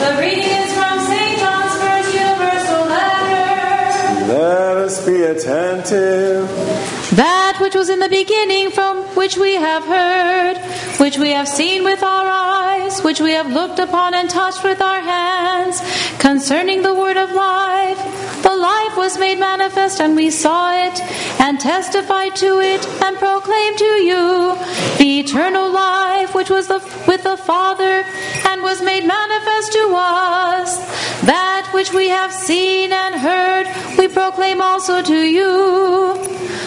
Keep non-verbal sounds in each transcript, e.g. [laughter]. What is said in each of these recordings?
The reading is from St. John's First Universal Letter. Let us be attentive. That which was in the beginning, from which we have heard, which we have seen with our eyes, which we have looked upon and touched with our hands, concerning the word of life. Life was made manifest, and we saw it, and testified to it, and proclaimed to you the eternal life which was the, with the Father, and was made manifest to us. That which we have seen and heard, we proclaim also to you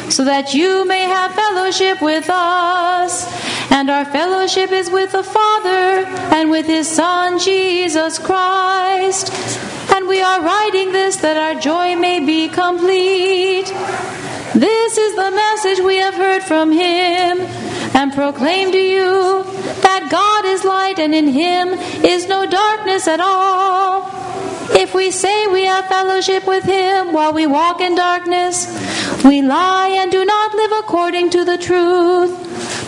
so that you may have fellowship with us. And our fellowship is with the Father and with His Son, Jesus Christ. And we are writing this that our joy may be complete. This is the message we have heard from Him and proclaim to you that God is light and in Him is no darkness at all. If we say we have fellowship with Him while we walk in darkness, we lie and do not live according to the truth.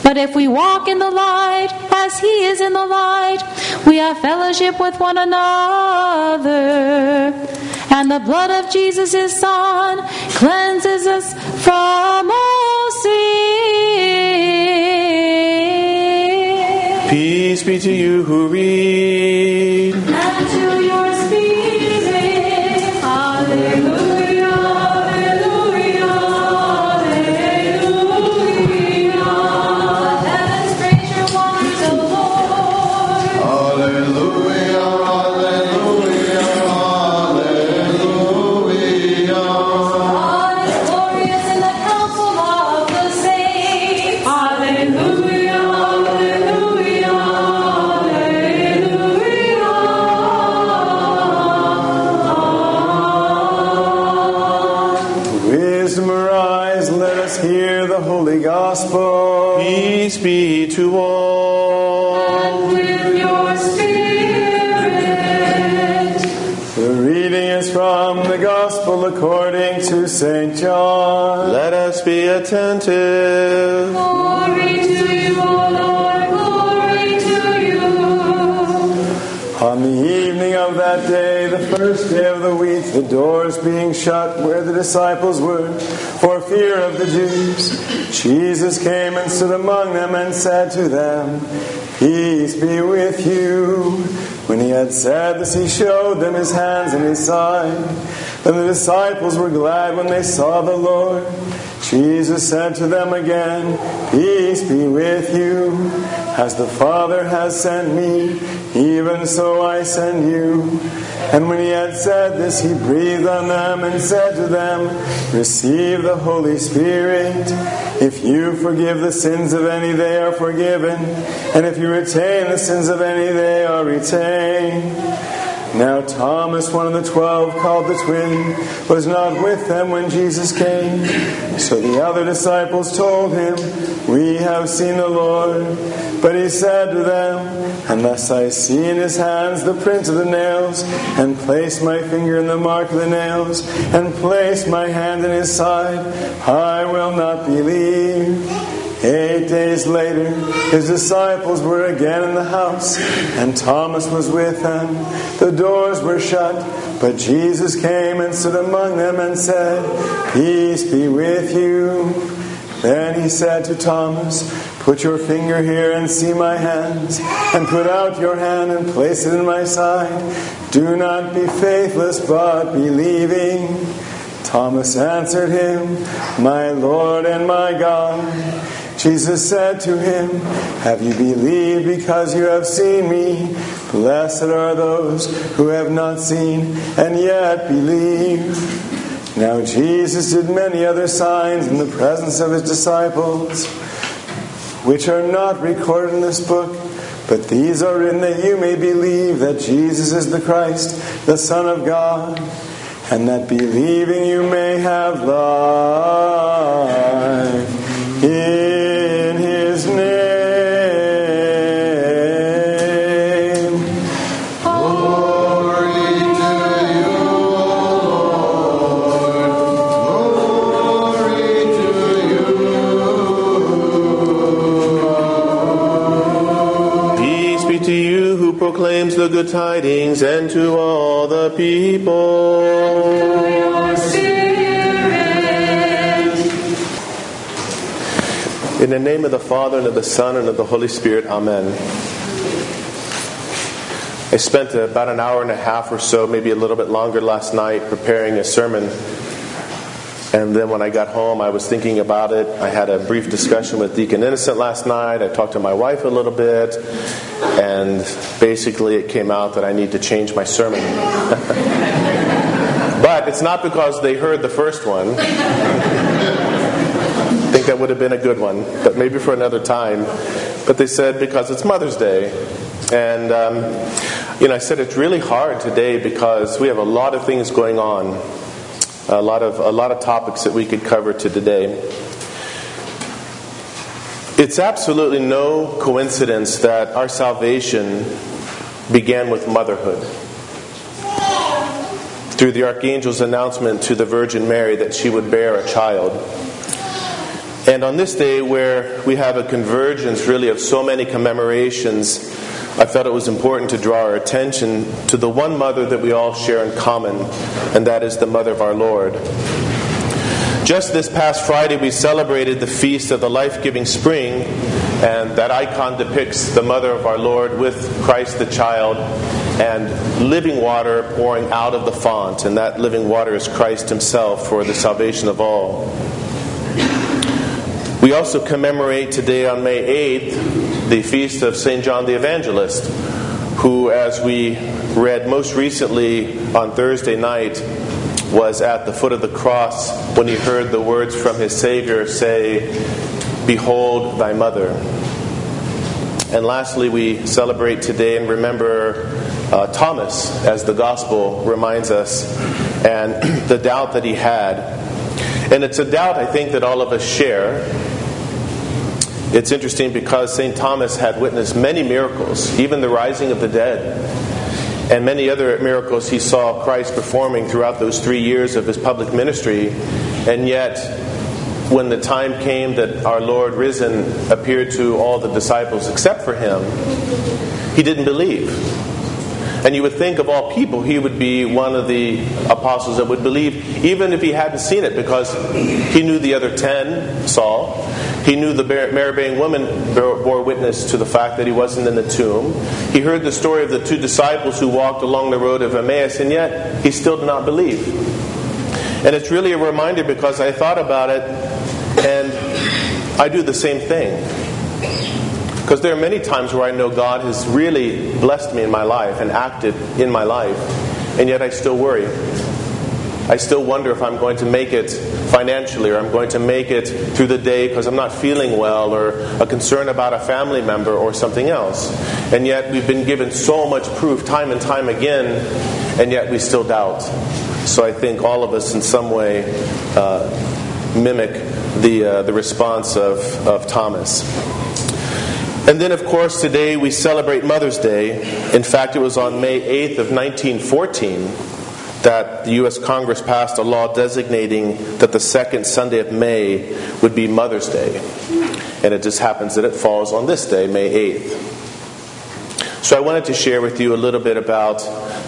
But if we walk in the light as He is in the light, we have fellowship with one another. And the blood of Jesus, His Son, cleanses us from all sin. Peace be to you who read. Doors being shut where the disciples were, for fear of the Jews, Jesus came and stood among them and said to them, Peace be with you. When he had said this, he showed them his hands and his side. Then the disciples were glad when they saw the Lord. Jesus said to them again, Peace be with you. As the Father has sent me, even so I send you. And when he had said this, he breathed on them and said to them, Receive the Holy Spirit. If you forgive the sins of any, they are forgiven. And if you retain the sins of any, they are retained. Now Thomas, one of the twelve, called the twin, was not with them when Jesus came. So the other disciples told him, We have seen the Lord. But he said to them, Unless I see in his hands the print of the nails, and place my finger in the mark of the nails, and place my hand in his side, I will not believe. Eight days later, his disciples were again in the house, and Thomas was with them. The doors were shut, but Jesus came and stood among them and said, Peace be with you. Then he said to Thomas, Put your finger here and see my hands, and put out your hand and place it in my side. Do not be faithless, but believing. Thomas answered him, My Lord and my God. Jesus said to him, Have you believed because you have seen me? Blessed are those who have not seen and yet believe. Now Jesus did many other signs in the presence of his disciples, which are not recorded in this book, but these are written that you may believe that Jesus is the Christ, the Son of God, and that believing you may have life good tidings and to all the people. In the name of the Father, and of the Son, and of the Holy Spirit, Amen. I spent about an hour and a half or so, maybe a little bit longer last night, preparing a sermon. And then when I got home, I was thinking about it. I had a brief discussion with Deacon Innocent last night. I talked to my wife a little bit. And basically, it came out that I need to change my sermon. [laughs] but it's not because they heard the first one. I think that would have been a good one, but maybe for another time. But they said because it's Mother's Day. And, um, you know, I said it's really hard today because we have a lot of things going on, a lot of, a lot of topics that we could cover to today. It's absolutely no coincidence that our salvation began with motherhood. Through the archangel's announcement to the Virgin Mary that she would bear a child. And on this day, where we have a convergence really of so many commemorations, I felt it was important to draw our attention to the one mother that we all share in common, and that is the mother of our Lord. Just this past Friday, we celebrated the feast of the life giving spring, and that icon depicts the mother of our Lord with Christ the child and living water pouring out of the font, and that living water is Christ Himself for the salvation of all. We also commemorate today on May 8th the feast of St. John the Evangelist, who, as we read most recently on Thursday night, was at the foot of the cross when he heard the words from his Savior say, Behold thy mother. And lastly, we celebrate today and remember uh, Thomas, as the gospel reminds us, and [clears throat] the doubt that he had. And it's a doubt I think that all of us share. It's interesting because St. Thomas had witnessed many miracles, even the rising of the dead, and many other miracles he saw Christ performing throughout those three years of his public ministry. And yet, when the time came that our Lord risen appeared to all the disciples except for him, he didn't believe. And you would think of all people, he would be one of the apostles that would believe, even if he hadn't seen it, because he knew the other ten saw. He knew the Myrrh-bearing woman bore witness to the fact that he wasn't in the tomb. He heard the story of the two disciples who walked along the road of Emmaus, and yet he still did not believe. And it's really a reminder because I thought about it, and I do the same thing. Because there are many times where I know God has really blessed me in my life and acted in my life, and yet I still worry. I still wonder if I'm going to make it financially or I'm going to make it through the day because I'm not feeling well or a concern about a family member or something else. And yet we've been given so much proof time and time again, and yet we still doubt. So I think all of us in some way uh, mimic the, uh, the response of, of Thomas. And then, of course, today we celebrate Mother's Day. In fact, it was on May 8th of 1914 that the U.S. Congress passed a law designating that the second Sunday of May would be Mother's Day. And it just happens that it falls on this day, May 8th. So I wanted to share with you a little bit about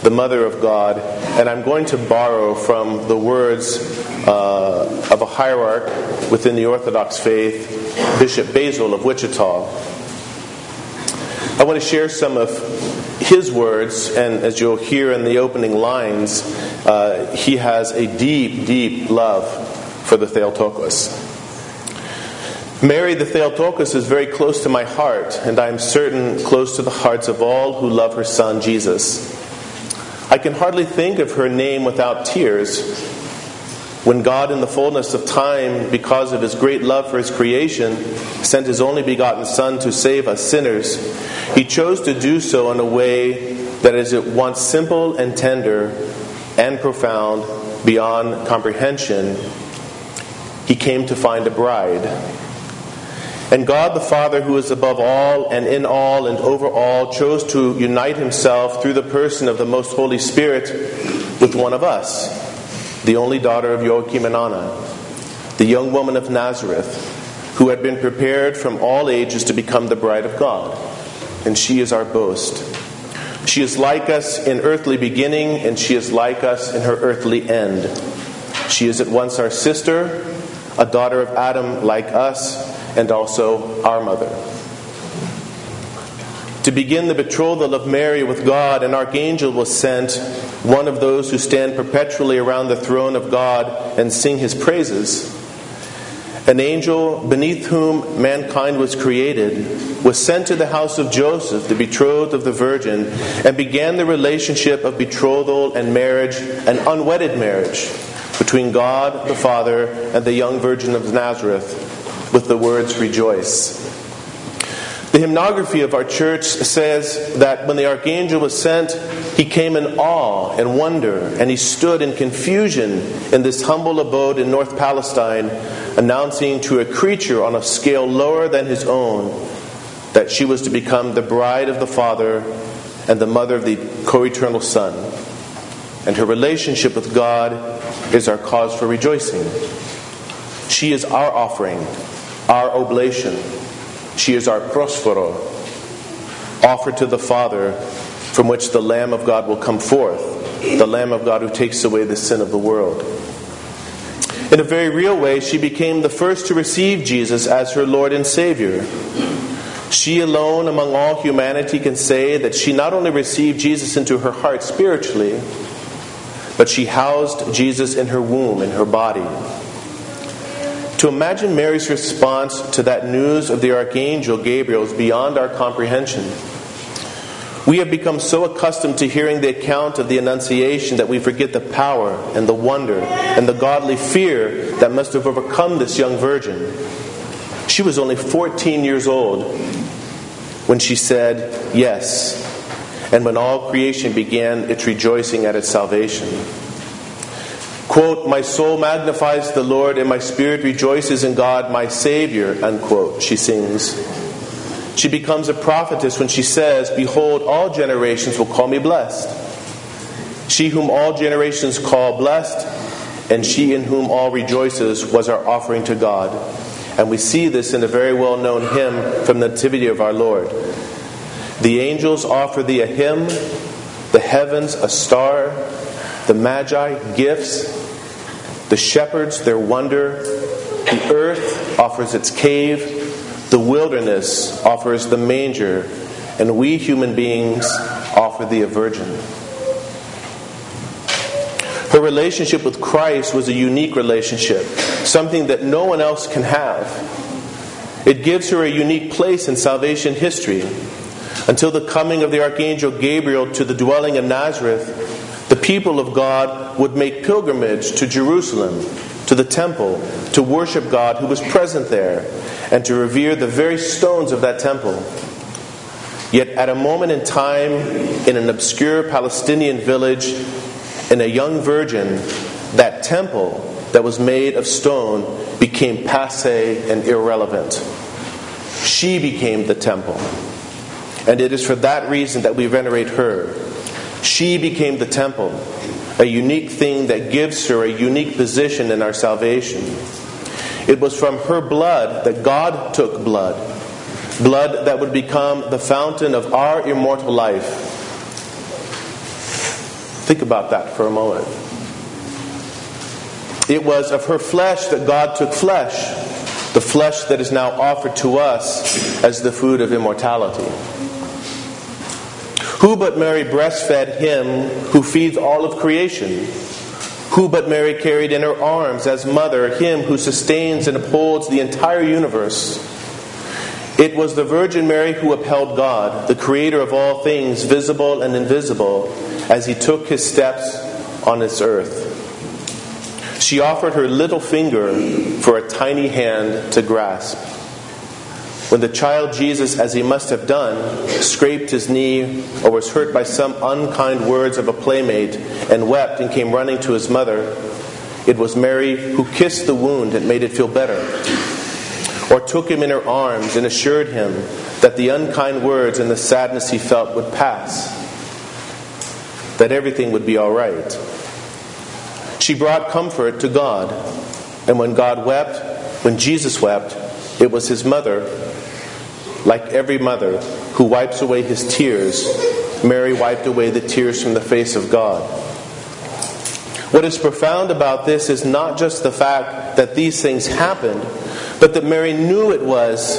the Mother of God, and I'm going to borrow from the words uh, of a hierarch within the Orthodox faith, Bishop Basil of Wichita. I want to share some of his words, and as you'll hear in the opening lines, uh, he has a deep, deep love for the Theotokos. Mary the Theotokos is very close to my heart, and I am certain close to the hearts of all who love her son Jesus. I can hardly think of her name without tears. When God, in the fullness of time, because of his great love for his creation, sent his only begotten Son to save us sinners, he chose to do so in a way that is at once simple and tender and profound beyond comprehension. He came to find a bride. And God the Father, who is above all and in all and over all, chose to unite himself through the person of the most Holy Spirit with one of us the only daughter of Joachim and Anna, the young woman of Nazareth, who had been prepared from all ages to become the bride of God. And she is our boast. She is like us in earthly beginning, and she is like us in her earthly end. She is at once our sister, a daughter of Adam like us, and also our mother. To begin the betrothal of Mary with God, an archangel was sent, one of those who stand perpetually around the throne of God and sing his praises. An angel beneath whom mankind was created was sent to the house of Joseph, the betrothed of the Virgin, and began the relationship of betrothal and marriage, an unwedded marriage, between God the Father and the young Virgin of Nazareth, with the words, Rejoice. The hymnography of our church says that when the archangel was sent, he came in awe and wonder, and he stood in confusion in this humble abode in North Palestine announcing to a creature on a scale lower than his own that she was to become the bride of the Father and the mother of the co eternal Son. And her relationship with God is our cause for rejoicing. She is our offering, our oblation. She is our prosphora, offered to the Father, from which the Lamb of God will come forth, the Lamb of God who takes away the sin of the world. In a very real way, she became the first to receive Jesus as her Lord and Savior. She alone among all humanity can say that she not only received Jesus into her heart spiritually, but she housed Jesus in her womb, in her body. To imagine Mary's response to that news of the archangel Gabriel is beyond our comprehension. We have become so accustomed to hearing the account of the Annunciation that we forget the power and the wonder and the godly fear that must have overcome this young virgin. She was only 14 years old when she said, Yes, and when all creation began its rejoicing at its salvation. Quote, My soul magnifies the Lord, and my spirit rejoices in God, my Savior, unquote, she sings. She becomes a prophetess when she says, Behold, all generations will call me blessed. She whom all generations call blessed, and she in whom all rejoices, was our offering to God. And we see this in a very well known hymn from the Nativity of our Lord. The angels offer thee a hymn, the heavens a star, the magi gifts, the shepherds their wonder, the earth offers its cave, the wilderness offers the manger, and we human beings offer the virgin. Her relationship with Christ was a unique relationship, something that no one else can have. It gives her a unique place in salvation history. Until the coming of the archangel Gabriel to the dwelling of Nazareth, the people of God would make pilgrimage to Jerusalem, to the temple, to worship God who was present there and to revere the very stones of that temple. Yet, at a moment in time, in an obscure Palestinian village, in a young virgin, that temple that was made of stone became passe and irrelevant. She became the temple. And it is for that reason that we venerate her. She became the temple, a unique thing that gives her a unique position in our salvation. It was from her blood that God took blood, blood that would become the fountain of our immortal life. Think about that for a moment. It was of her flesh that God took flesh, the flesh that is now offered to us as the food of immortality. Who but Mary breastfed him who feeds all of creation? Who but Mary carried in her arms as mother him who sustains and upholds the entire universe? It was the Virgin Mary who upheld God, the creator of all things, visible and invisible, as he took his steps on this earth. She offered her little finger for a tiny hand to grasp. When the child Jesus, as he must have done, scraped his knee or was hurt by some unkind words of a playmate and wept and came running to his mother, it was Mary who kissed the wound and made it feel better, or took him in her arms and assured him that the unkind words and the sadness he felt would pass, that everything would be all right. She brought comfort to God, and when God wept, when Jesus wept, it was his mother like every mother who wipes away his tears Mary wiped away the tears from the face of God. What is profound about this is not just the fact that these things happened, but that Mary knew it was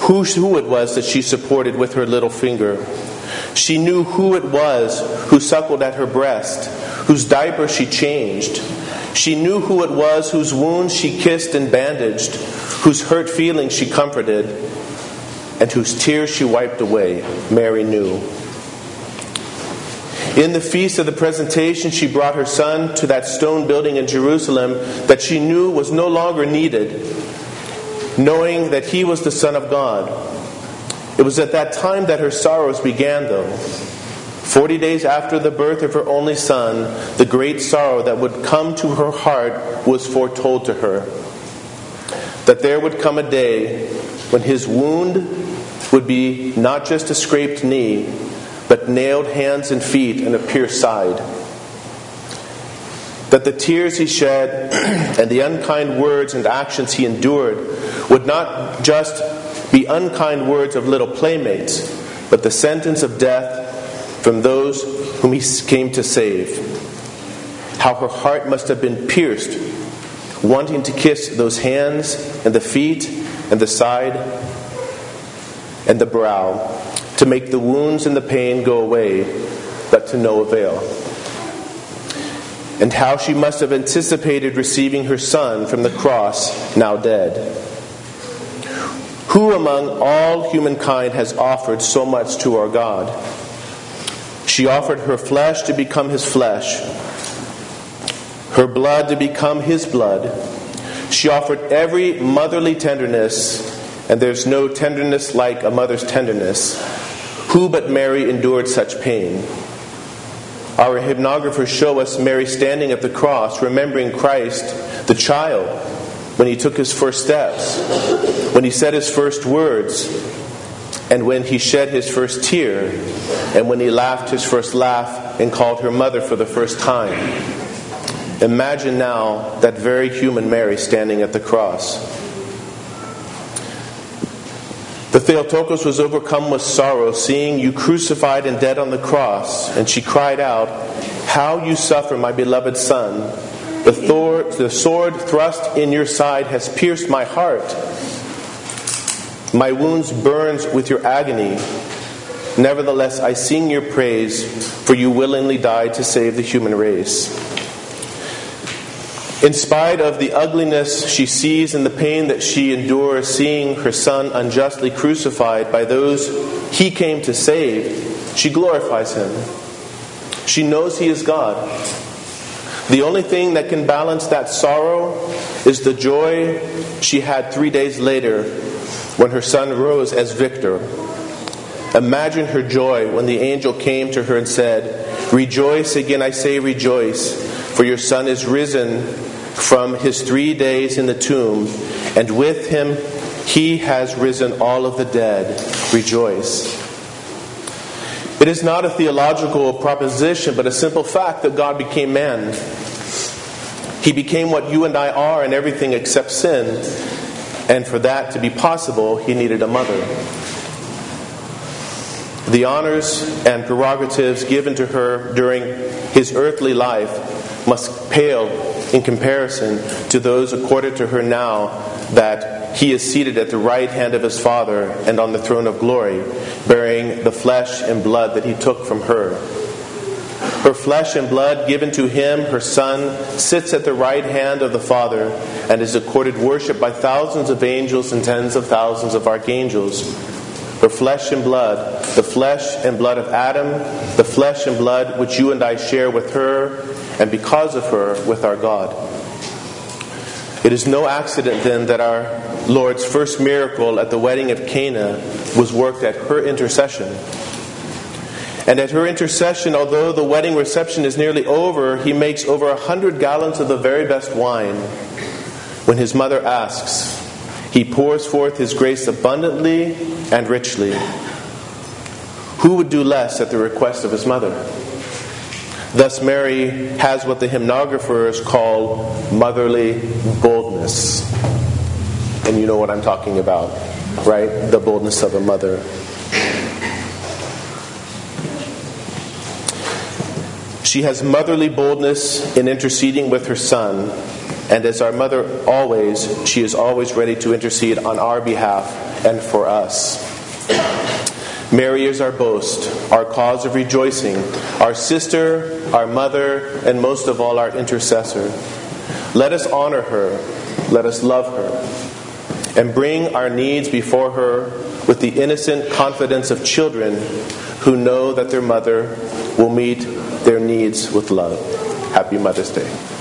who, who it was that she supported with her little finger. She knew who it was who suckled at her breast, whose diaper she changed. She knew who it was whose wounds she kissed and bandaged, whose hurt feelings she comforted, and whose tears she wiped away. Mary knew. In the feast of the presentation, she brought her son to that stone building in Jerusalem that she knew was no longer needed, knowing that he was the Son of God. It was at that time that her sorrows began, though. Forty days after the birth of her only son, the great sorrow that would come to her heart was foretold to her. That there would come a day when his wound would be not just a scraped knee, but nailed hands and feet and a pierced side. That the tears he shed [clears throat] and the unkind words and actions he endured would not just be unkind words of little playmates, but the sentence of death from those whom he came to save. How her heart must have been pierced, wanting to kiss those hands and the feet and the side and the brow to make the wounds and the pain go away, but to no avail. And how she must have anticipated receiving her son from the cross, now dead. Who among all humankind has offered so much to our God? She offered her flesh to become his flesh, her blood to become his blood. She offered every motherly tenderness, and there's no tenderness like a mother's tenderness who but Mary endured such pain? Our hymnographers show us Mary standing at the cross, remembering Christ, the child, when he took his first steps, when he said his first words, and when he shed his first tear, and when he laughed his first laugh and called her mother for the first time. Imagine now that very human Mary standing at the cross. The Theotokos was overcome with sorrow, seeing you crucified and dead on the cross, and she cried out, How you suffer, my beloved Son! The, thor- the sword thrust in your side has pierced my heart. My wounds burns with your agony. Nevertheless, I sing your praise, for you willingly died to save the human race. In spite of the ugliness she sees and the pain that she endures seeing her son unjustly crucified by those he came to save, she glorifies him. She knows he is God. The only thing that can balance that sorrow is the joy she had three days later when her son rose as victor. Imagine her joy when the angel came to her and said, Rejoice, again I say rejoice, for your son is risen from his three days in the tomb, and with him he has risen all of the dead. Rejoice. It is not a theological proposition, but a simple fact that God became man. He became what you and I are and everything except sin. And for that to be possible, he needed a mother. The honors and prerogatives given to her during his earthly life must pale in comparison to those accorded to her now that he is seated at the right hand of his Father and on the throne of glory, bearing the flesh and blood that he took from her. Her flesh and blood given to him, her Son, sits at the right hand of the Father and is accorded worship by thousands of angels and tens of thousands of archangels. Her flesh and blood, the flesh and blood of Adam, the flesh and blood which you and I share with her and because of her with our God. It is no accident then that our Lord's first miracle at the wedding of Cana was worked at her intercession. And at her intercession, although the wedding reception is nearly over, he makes over a hundred gallons of the very best wine. When his mother asks, he pours forth his grace abundantly and richly. Who would do less at the request of his mother? Thus, Mary has what the hymnographers call motherly boldness. And you know what I'm talking about, right? The boldness of a mother. She has motherly boldness in interceding with her son, and as our mother always, she is always ready to intercede on our behalf and for us. Mary is our boast, our cause of rejoicing, our sister, our mother, and most of all, our intercessor. Let us honor her, let us love her, and bring our needs before her with the innocent confidence of children who know that their mother will meet their needs with love. Happy Mother's Day.